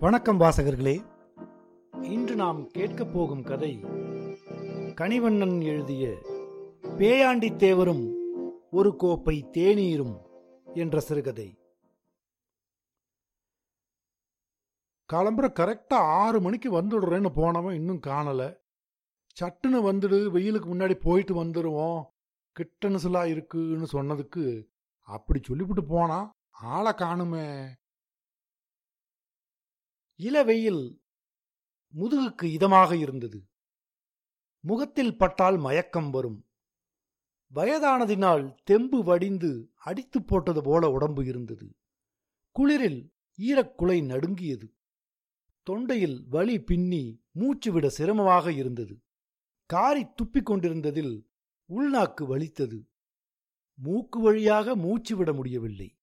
வணக்கம் வாசகர்களே. இன்று நாம் கேட்கப் போகும் கதை கனிவண்ணன் எழுதிய பேயாண்டி தேவரும் ஒரு கோப்பை தேநீரும் என்ற சிறுகதை. கிளம்புற கரெக்டா ஆறு மணிக்கு வந்துடுறேன்னு போனவன் இன்னும் காணல. சட்டுன்னு வந்துடு வெயிலுக்கு முன்னாடி போயிட்டு வந்துடுவோம் கிட்ட இருக்குன்னு சொன்னதுக்கு அப்படி சொல்லிவிட்டு போனா ஆளை காணுமே. இளவெயில் முதுகுக்கு இதமாக இருந்தது. முகத்தில் பட்டால் மயக்கம் வரும். வயதானதினால் தெம்பு வடிந்து அடித்துப் போட்டது போல உடம்பு இருந்தது. குளிரில் ஈரக்குலை நடுங்கியது. தொண்டையில் வலி பின்னி மூச்சு விட சிரமமாக இருந்தது. காரி துப்பிக் கொண்டிருந்ததில் உள்நாக்கு வலித்தது. மூக்கு வழியாக மூச்சு விட முடியவில்லை.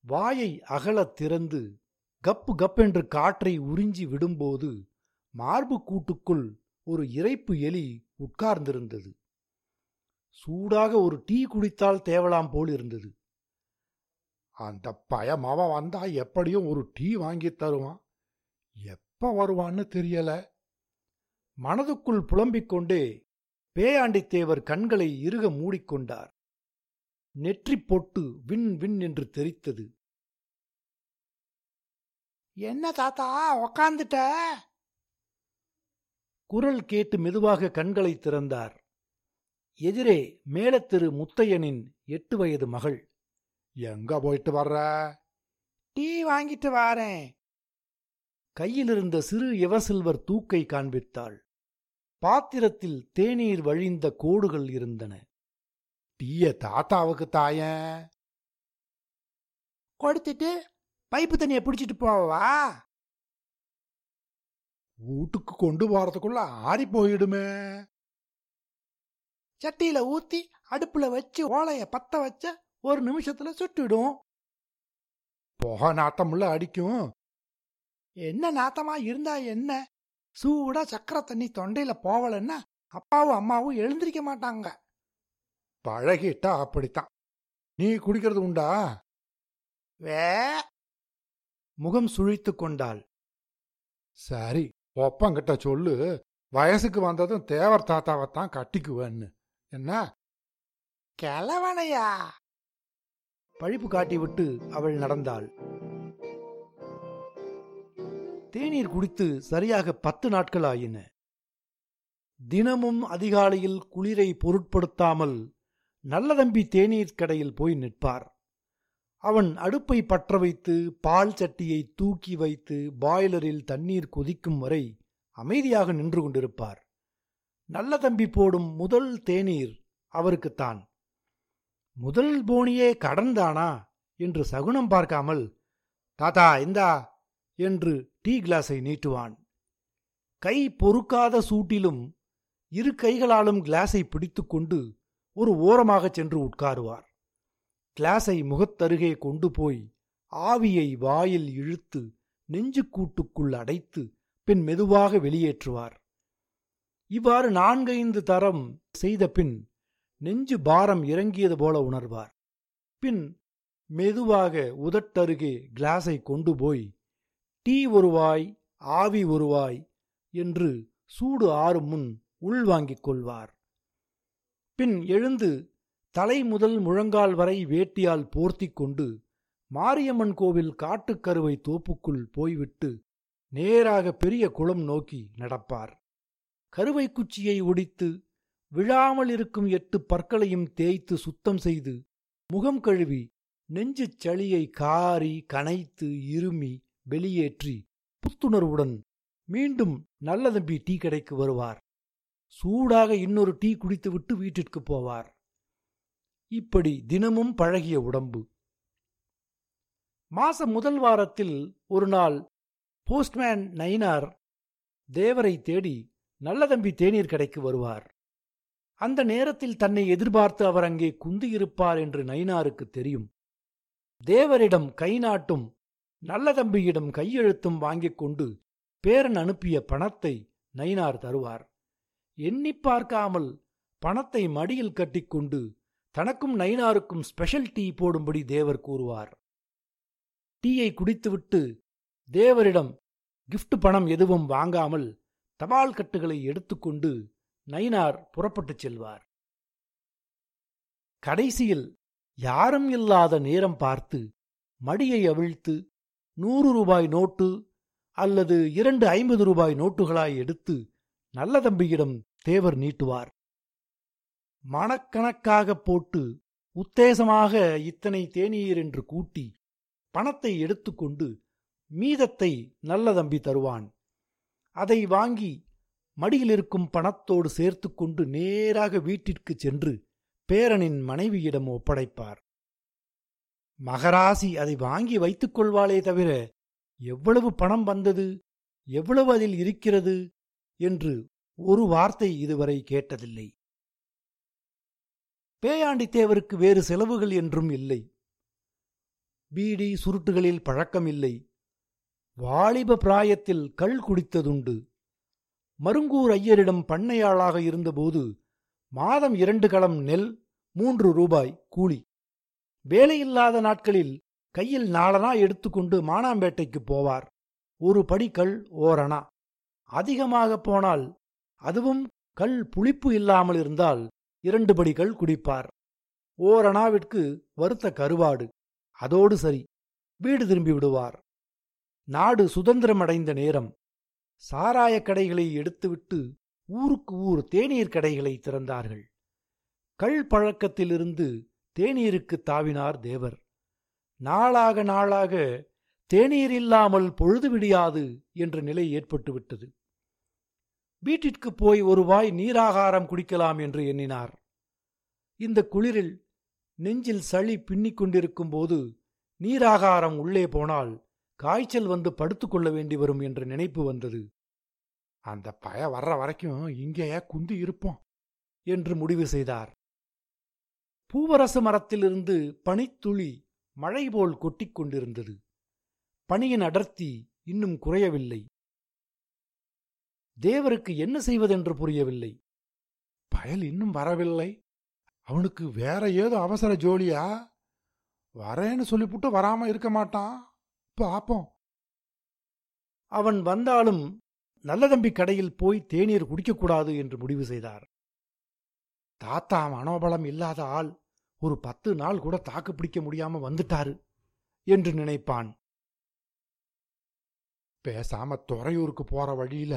வாயை அகலத் திறந்து கப்பு கப்பென்று காற்றை உறிஞ்சி விடும்போது மார்பு கூட்டுக்குள் ஒரு இரைப்பு எலி உட்கார்ந்திருந்தது. சூடாக ஒரு டீ குடித்தால் தேவலாம் போல் இருந்தது அந்த பயமாவ வந்தா எப்படியும் ஒரு டீ வாங்கி தருவான். எப்ப வருவான்னு தெரியல. மனதுக்குள் புலம்பிக் கொண்டே பேயாண்டித்தேவர் கண்களை இறுக மூடிக்கொண்டார் நெற்றிப் பொட்டு வின் வின் என்று தெரித்தது. என்ன தாத்தா உக்காந்துட்ட? குரல் கேட்டு மெதுவாக கண்களை திறந்தார். எதிரே மேலத்திரு முத்தையனின் எட்டு வயது மகள். எங்க போயிட்டு வர்ற? டீ வாங்கிட்டு வாரேன். கையிலிருந்த சிறு எவசில்வர் தூக்கை காண்பித்தாள். பாத்திரத்தில் தேநீர் வழிந்த கோடுகள் இருந்தன. டீய தாத்தாவுக்கு தாயேன். கொடுத்துட்டு பைப்பு தண்ணியை பிடிச்சிட்டு போவா வீட்டுக்கு கொண்டு போறதுக்குள்ள ஆறி போயிடுமே. சட்டியில ஊத்தி அடுப்புல வச்சு ஓலைய பத்த வச்ச ஒரு நிமிஷத்துல சுட்டுடும். புகை நாத்தமுள்ள அடிக்கும். என்ன நாத்தமா இருந்தா என்ன? சூடா சக்கரை தண்ணி தொண்டையில போவலன்னா அப்பாவும் அம்மாவும் எழுந்திருக்க மாட்டாங்க. பழகிட்டா அப்படித்தான். நீ குடிக்கிறது உண்டா? வே முகம் சுழித்துக் கொண்டாள். சரி ஒப்பங்கிட்ட சொல்லு. வயசுக்கு வந்ததும் தேவர் தாத்தாவைத்தான் கட்டிக்குவேன்னு. என்ன? கிழவனையா? பழிப்பு காட்டிவிட்டு அவள் நடந்தாள். தேநீர் குடித்து சரியாக பத்து நாட்கள் ஆயின. தினமும் அதிகாலையில் குளிரை பொருட்படுத்தாமல் நல்லதம்பி தேநீர் கடையில் போய் நிற்பார். அவன் அடுப்பை பற்ற வைத்து பால் சட்டியை தூக்கி வைத்து பாய்லரில் தண்ணீர் கொதிக்கும் வரை அமைதியாக நின்று கொண்டிருப்பார். நல்ல தம்பி போடும் முதல் தேநீர் அவருக்குத்தான். முதல் போனியே கடன்தானா என்று சகுனம் பார்க்காமல் தாத்தா இந்தா என்று டீ கிளாஸை நீட்டுவான். கை பொறுக்காத சூட்டிலும் இரு கைகளாலும் கிளாஸை பிடித்துக்கொண்டு ஒரு ஓரமாகச் சென்று உட்காருவார். கிளாஸை முகத்தருகே கொண்டு போய் ஆவியை வாயில் இழுத்து நெஞ்சுக்கூட்டுக்குள் அடைத்து பின் மெதுவாக வெளியேற்றுவார். இவ்வாறு நான்கைந்து தரம் செய்த பின் நெஞ்சு பாரம் இறங்கியது போல உணர்வார். பின் மெதுவாக உதட்டருகே கிளாஸை கொண்டு போய் டீ ஒருவாய் ஆவி ஒருவாய் என்று சூடு ஆறு முன் உள்வாங்கிக் கொள்வார். பின் எழுந்து தலை முதல் முழங்கால் வரை வேட்டியால் போர்த்திக் கொண்டு மாரியம்மன் கோவில் காட்டுக்கருவை தோப்புக்குள் போய்விட்டு நேராக பெரிய குளம் நோக்கி நடப்பார். கருவை குச்சியை ஒடித்து விழாமல் இருக்கும் எட்டு பற்களையும் தேய்த்து சுத்தம் செய்து முகம் கழுவி நெஞ்சுச் சளியை காரி கனைத்து இருமி வெளியேற்றி புத்துணர்வுடன் மீண்டும் நல்லதம்பி டீ கடைக்கு வருவார். சூடாக இன்னொரு டீ குடித்துவிட்டு வீட்டிற்கு போவார். இப்படி தினமும் பழகிய உடம்பு. மாச முதல் வாரத்தில் ஒரு நாள் போஸ்ட்மேன் நயினார் தேவரை தேடி நல்லதம்பி தேநீர் கடைக்கு வருவார். அந்த நேரத்தில் தன்னை எதிர்பார்த்து அவர் அங்கே குந்தியிருப்பார் என்று நயினாருக்கு தெரியும். தேவரிடம் கை நாட்டும் நல்லதம்பியிடம் கையெழுத்தும் வாங்கிக் கொண்டு பேரன் அனுப்பிய பணத்தை நயினார் தருவார். எண்ணிப் பார்க்காமல் பணத்தை மடியில் கட்டிக்கொண்டு தனக்கும் நயினாருக்கும் ஸ்பெஷல் டீ போடும்படி தேவர் கூறுவார். டீயை குடித்துவிட்டு தேவரிடம் கிஃப்ட் பணம் எதுவும் வாங்காமல் தபால் கட்டுகளை எடுத்துக்கொண்டு நயினார் புறப்பட்டுச் செல்வார். கடைசியில் யாரும் இல்லாத நேரம் பார்த்து மடியை அவிழ்த்து நூறு ரூபாய் நோட்டு அல்லது இரண்டு ஐம்பது ரூபாய் நோட்டுகளாய் எடுத்து நல்ல தம்பியிடம் தேவர் நீட்டுவார். மணக்கணக்காக போட்டு உத்தேசமாக இத்தனை தேநீர் என்று கூட்டி பணத்தை எடுத்துக்கொண்டு மீதத்தை நல்ல தம்பி தருவான். அதை வாங்கி மடியில் இருக்கும் பணத்தோடு சேர்த்துக்கொண்டு நேராக வீட்டிற்கு சென்று பேரனின் மனைவியிடம் ஒப்படைப்பார். மகராசி அதை வாங்கி வைத்துக் கொள்வாளே தவிர எவ்வளவு பணம் வந்தது எவ்வளவு அதில் இருக்கிறது என்று ஒரு வார்த்தை இதுவரை கேட்டதில்லை. பேயாண்டி தேவருக்கு வேறு செலவுகள் என்றும் இல்லை. பீடி சுருட்டுகளில் பழக்கம் இல்லை வாலிப பிராயத்தில் கள் குடித்ததுண்டு. மருங்கூர் ஐயரிடம் பண்ணையாளாக இருந்தபோது மாதம் இரண்டு களம் நெல் மூன்று ரூபாய் கூலி. வேலையில்லாத நாட்களில் கையில் நாளனா எடுத்துக்கொண்டு மானாம்பேட்டைக்கு போவார். ஒரு படி கல் ஓரணா. அதிகமாக போனால் அதுவும் கல் புளிப்பு இல்லாமல் இருந்தால் இரண்டு படிகள் குடிப்பார். ஓரணாவிற்கு வருத்த கருவாடு. அதோடு சரி வீடு திரும்பி விடுவார். நாடு சுதந்திரமடைந்த நேரம். சாராயக் கடைகளை எடுத்துவிட்டு ஊருக்கு ஊர் தேநீர் கடைகளை திறந்தார்கள். கள் பழக்கத்திலிருந்து தேநீருக்கு தாவினார் தேவர். நாளாக நாளாக தேநீர் இல்லாமல் பொழுது விடியாது என்ற நிலை ஏற்பட்டுவிட்டது. வீட்டிற்கு போய் ஒரு வாய் நீராகாரம் குடிக்கலாம் என்று எண்ணினார். இந்த குளிரில் நெஞ்சில் சளி பின்னிக் கொண்டிருக்கும் போது நீராகாரம் உள்ளே போனால் காய்ச்சல் வந்து படுத்துக்கொள்ள வேண்டி வரும் என்ற நினைப்பு வந்தது. அந்த பய வர்ற வரைக்கும் இங்கேயே குந்தி இருப்போம் என்று முடிவு செய்தார். பூவரசு மரத்திலிருந்து பனித்துளி மழை போல் கொட்டிக் கொண்டிருந்தது. பனியின் அடர்த்தி இன்னும் குறையவில்லை. தேவருக்கு என்ன செய்வதென்று புரியவில்லை. பயல் இன்னும் வரவில்லை. அவனுக்கு வேற ஏதோ அவசர ஜோலியா? வரேன்னு சொல்லிப்புட்டு வராம இருக்க மாட்டான். பாப்போம். அவன் வந்தாலும் நல்லதம்பி கடையில் போய் தேநீர் குடிக்கக்கூடாது என்று முடிவு செய்தார். தாத்தா மனோபலம் இல்லாத ஆள் ஒரு பத்து நாள் கூட தாக்கு பிடிக்க முடியாம வந்துட்டாரு என்று நினைப்பான். பேசாம துறையூருக்கு போற வழியில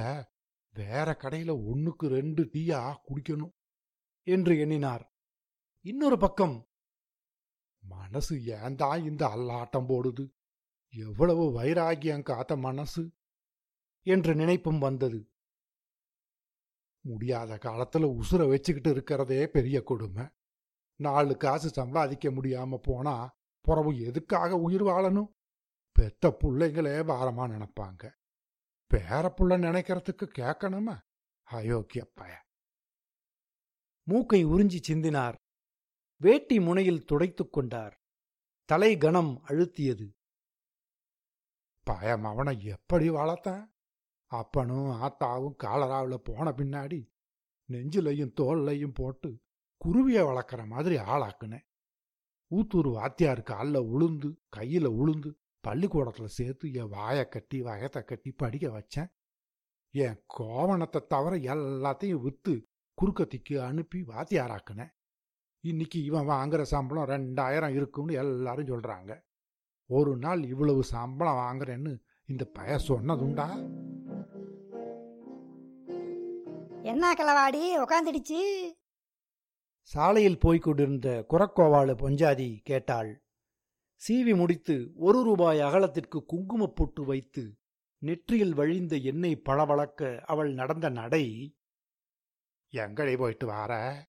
வேற கடையில ஒன்னுக்கு ரெண்டு டீயா குடிக்கணும் என்று எண்ணினார். இன்னொரு பக்கம் மனசு ஏந்தா இந்த அல்லாட்டம் போடுது? எவ்வளவு வைராகியம் காத்த மனசு? என்ற நினைப்பும் வந்தது. முடியாத காலத்துல உசுர வச்சுக்கிட்டு இருக்கிறதே பெரிய கொடுமை. நாலு காசு சம்பாதிக்க முடியாம போனா புறவு எதுக்காக உயிர் வாழணும்? பெத்த பிள்ளைங்களே பாரமா நினைப்பாங்க. பேர புள்ள நினைக்கிறதுக்கு கேட்கணுமா அயோக்கிய பய. மூக்கை உறிஞ்சி சிந்தினார். வேட்டி முனையில் துடைத்துக் கொண்டார். தலை கணம் அழுத்தியது. பயம் அவனை எப்படி வளர்த்தான்? அப்பனும் ஆத்தாவும் காலராவில் போன பின்னாடி நெஞ்சிலையும் தோல்லையும் போட்டு குருவிய வளர்க்குற மாதிரி ஆளாக்குனேன். ஊத்தூர் வாத்தியார் காலில் உளுந்து கையில் உளுந்து பள்ளிக்கூடத்தில் சேர்த்து என் வாயை கட்டி வயத்தை கட்டி படிக்க வச்சேன். என் கோவணத்தை தவிர எல்லாத்தையும் விற்று குறுக்கத்திக்கு அனுப்பி வாத்தியாராக்குனேன். இன்னைக்கு இவன் வாங்குற சம்பளம் ரெண்டாயிரம் இருக்கும்னு எல்லாரும் சொல்றாங்க. ஒரு நாள் இவ்வளவு சம்பளம் வாங்குறேன்னு இந்த பய சொன்னதுண்டா? என்ன கிளவாடி உக்காந்துடுச்சு? சாலையில் போய்க் கொண்டிருந்த குரக்கோவாளு பொஞ்சாதி கேட்டாள் சீவி முடித்து ஒரு ரூபாய் அகலத்திற்கு குங்குமப் பொட்டு வைத்து நெற்றியில் வழிந்த எண்ணெய் பளபளக்க அவள் நடந்த நடை எங்கடி போயிட்டு வார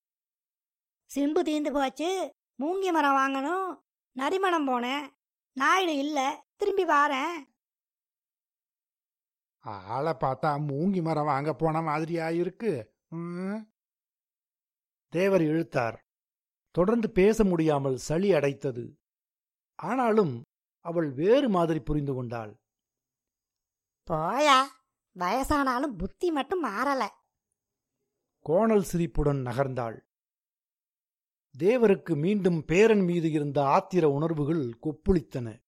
சிம்பு தீந்து போச்சு. மூங்கி மரம் வாங்கணும். நரிமணம் போனேன். நாயுடு இல்ல. திரும்பி வாரேன். ஆளை பார்த்தா மூங்கி மரம் வாங்க போன மாதிரியா இருக்கு. தேவர் இழுத்தார். தொடர்ந்து பேச முடியாமல் சளி அடைத்தது. ஆனாலும் அவள் வேறு மாதிரி புரிந்து கொண்டாள். போயா வயசானாலும் புத்தி மட்டும் மாறல. கோணல் சிரிப்புடன் நகர்ந்தாள். தேவருக்கு மீண்டும் பேரன் மீது இருந்த ஆத்திர உணர்வுகள் கொப்புளித்தன.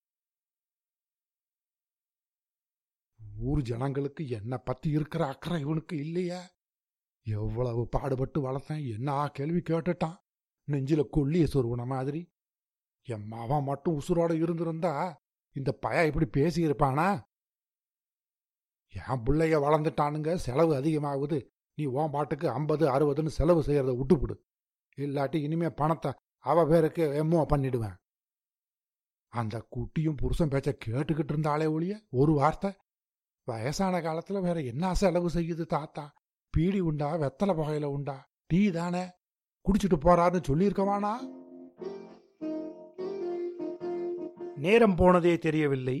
ஊர் ஜனங்களுக்கு என்ன பத்தி இருக்கிற அக்கறை இவனுக்கு இல்லையா? எவ்வளவு பாடுபட்டு வளர்த்தேன் என்ன கேள்வி கேட்டுட்டான்? நெஞ்சில கொல்லிய சொருவன மாதிரி. என் மாவன் மட்டும் உசுரோட இருந்திருந்தா இந்த பய இப்படி பேசியிருப்பானா? என் பிள்ளைய வளர்ந்துட்டானுங்க செலவு அதிகமாகுது. நீ ஓன் பாட்டுக்கு ஐம்பது அறுபதுன்னு செலவு செய்யறத விட்டுப்புடு. இல்லாட்டி இனிமே பணத்தை அவ பேருக்கு எம்மோ பண்ணிடுவேன். அந்த குட்டியும் புருஷன் பேச்ச கேட்டுக்கிட்டு இருந்தாலே ஒழிய ஒரு வார்த்தை. வயசான காலத்துல வேற என்ன செலவு செய்யுது தாத்தா? பீடி உண்டா வெத்தலை புகையில உண்டா? டீ தானே? குடிச்சிட்டு போறாருன்னு சொல்லியிருக்கவானா? நேரம் போனதே தெரியவில்லை.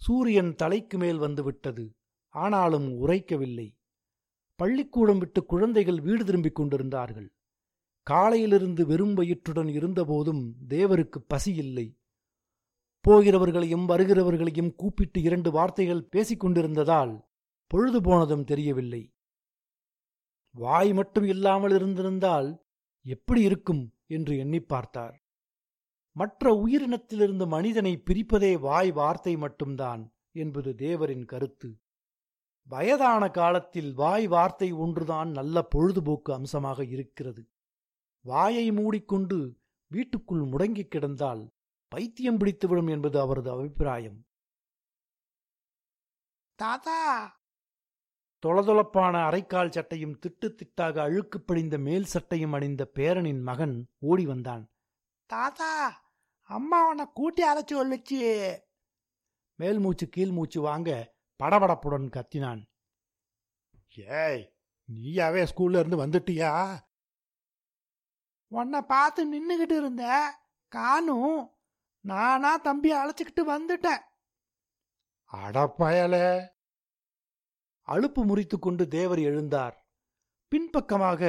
சூரியன் தலைக்கு மேல் வந்துவிட்டது ஆனாலும் உரைக்கவில்லை. பள்ளிக்கூடம் விட்டு குழந்தைகள் வீடு திரும்பிக் கொண்டிருந்தார்கள். காலையிலிருந்து வெறும் வயிற்றுடன் இருந்தபோதும் தேவருக்கு பசி இல்லை. போகிறவர்களையும் வருகிறவர்களையும் கூப்பிட்டு இரண்டு வார்த்தைகள் பேசிக் கொண்டிருந்ததால் பொழுது போனதும் தெரியவில்லை. வாய் மட்டும் இல்லாமல் இருந்திருந்தால் எப்படி இருக்கும் என்று எண்ணி பார்த்தார். மற்ற உயிரினத்திலிருந்து மனிதனை பிரிப்பதே வாய் வார்த்தை மட்டும்தான் என்பது தேவரின் கருத்து. வயதான காலத்தில் வாய் வார்த்தை ஒன்றுதான் நல்ல பொழுதுபோக்கு அம்சமாக இருக்கிறது. வாயை மூடிக்கொண்டு வீட்டுக்குள் முடங்கிக் கிடந்தால் பைத்தியம் பிடித்துவிடும் என்பது அவரது அபிப்பிராயம். தாத்தா! தொளதொளப்பான அரைக்கால் சட்டையும் திட்டு திட்டாக அழுக்கு படிந்த மேல் சட்டையும் அணிந்த பேரனின் மகன் ஓடி வந்தான். தாத்தா! அம்மா உன்னை கூட்டி அரைச்சி சொல்லுச்சு. மேல் மூச்சு கீழ் மூச்சு வாங்க படபடப்புடன் கத்தினான். ஏய் நீயாவே ஸ்கூல்ல இருந்து வந்துட்டியா? உன்னை பார்த்து நின்னுகிட்டு இருந்த காணும் நானா தம்பி அழைச்சிக்கிட்டு வந்துட்டேன். அடப்பயலே அலுப்பு முறித்து கொண்டு தேவர் எழுந்தார். பின்பக்கமாக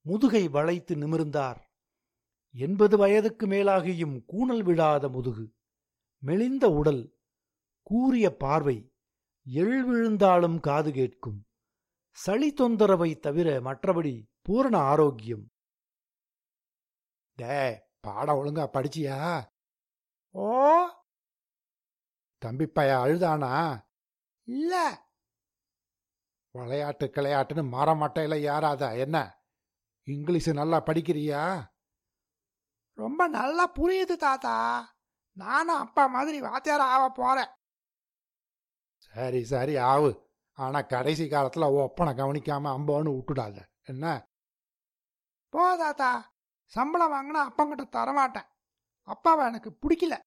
முதுகை வளைத்து நிமிர்ந்தார். எண்பது வயதுக்கு மேலாகியும் கூணல் விழாத முதுகு. மெலிந்த உடல் கூரிய பார்வை எள் விழுந்தாலும் காது கேட்கும். சளி தொந்தரவை தவிர மற்றபடி பூரண ஆரோக்கியம். டே பாடம் ஒழுங்கா படிச்சியா? ஓ! தம்பி அழுதானா? இல்ல. விளையாட்டு கிளையாட்டுன்னு மரமட்டையில யாராதா என்ன? இங்கிலீஷ் நல்லா படிக்கிறியா? ரொம்ப நல்லா புரியுது தாத்தா. நானும் அப்பா மாதிரி வாத்தியார் ஆக போறேன். சரி சரி ஆவு. ஆனா கடைசி காலத்துல ஒப்பனை கவனிக்காம அம்போன்னு விட்டுடாத. என்ன? போ தாத்தா. சம்பளம் வாங்கினா அப்பங்கிட்ட தரமாட்டேன். அப்பாவை எனக்கு பிடிக்கல.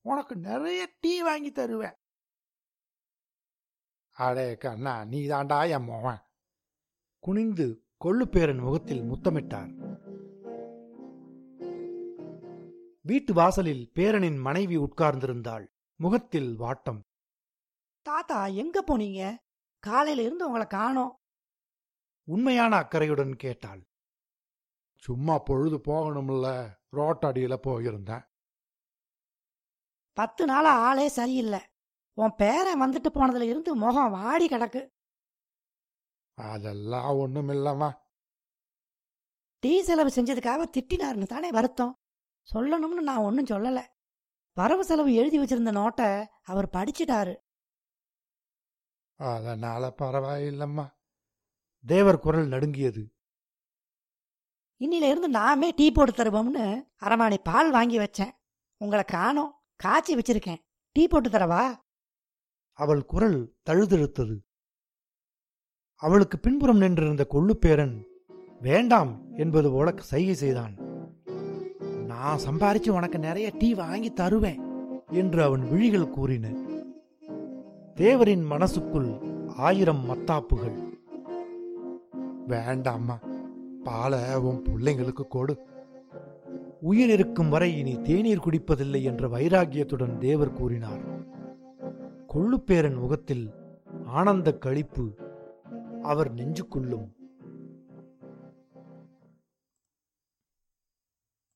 உனக்கு நிறைய டீ வாங்கி தருவேன். அடே கண்ணா நீ தாண்டா என் மோவன். குனிந்து கொள்ளுப்பேரன் முகத்தில் முத்தமிட்டார். வீட்டு வாசலில் பேரனின் மனைவி உட்கார்ந்திருந்தாள். முகத்தில் வாட்டம். தாத்தா எங்க போனீங்க? காலையில இருந்து உங்களை காணோம். உண்மையான அக்கறையுடன் கேட்டாள். சும்மா பொழுது போகணும்ல ரோட்டடியில போயிருந்தேன். பத்து நாளா ஆளே சரியில்லை. உன் பேரன் வந்துட்டு போனதுல இருந்து முகம் வாடி கிடக்கு. அதெல்லாம் ஒண்ணுமில்லம்மா. டீ செலவு செஞ்சதுக்காக திட்டினாருன்னு தானே வருத்தம். சொல்லணும்னு நான் ஒன்றும் சொல்லல. வரவு செலவு எழுதி வச்சிருந்த நோட்டை அவர் படிச்சிட்டாரு. அதனால பரவாயில்லம்மா. தேவர் குரல் நடுங்கியது. இன்னில இருந்து நாமே டீ போட்டு தருவோம்னு அரமாணி பால் வாங்கி வச்சேன். உங்களை காணோம். காய்ச்சி வச்சிருக்கேன். டீ போட்டு தரவா? அவள் குரல் தழுதழுத்தது. அவளுக்கு பின்புறம் நின்றிருந்த கொள்ளுப்பேரன் வேண்டாம் என்பது போல சைகை செய்தான். நான் சம்பாரிச்சு உனக்கு நிறைய டீ வாங்கி தருவேன் என்று அவன் விழிகள் கூறின. தேவரின் மனசுக்குள் ஆயிரம் மத்தாப்புகள். வேண்டாம்மா பாலை உன் பிள்ளைங்களுக்கு கொடு. உயிர் இருக்கும் வரை இனி தேநீர் குடிப்பதில்லை என்ற வைராகியத்துடன் தேவர் கூறினார். கொள்ளுப்பேரன் முகத்தில் ஆனந்த களிப்பு அவர் நெஞ்சுக்குள்ளும்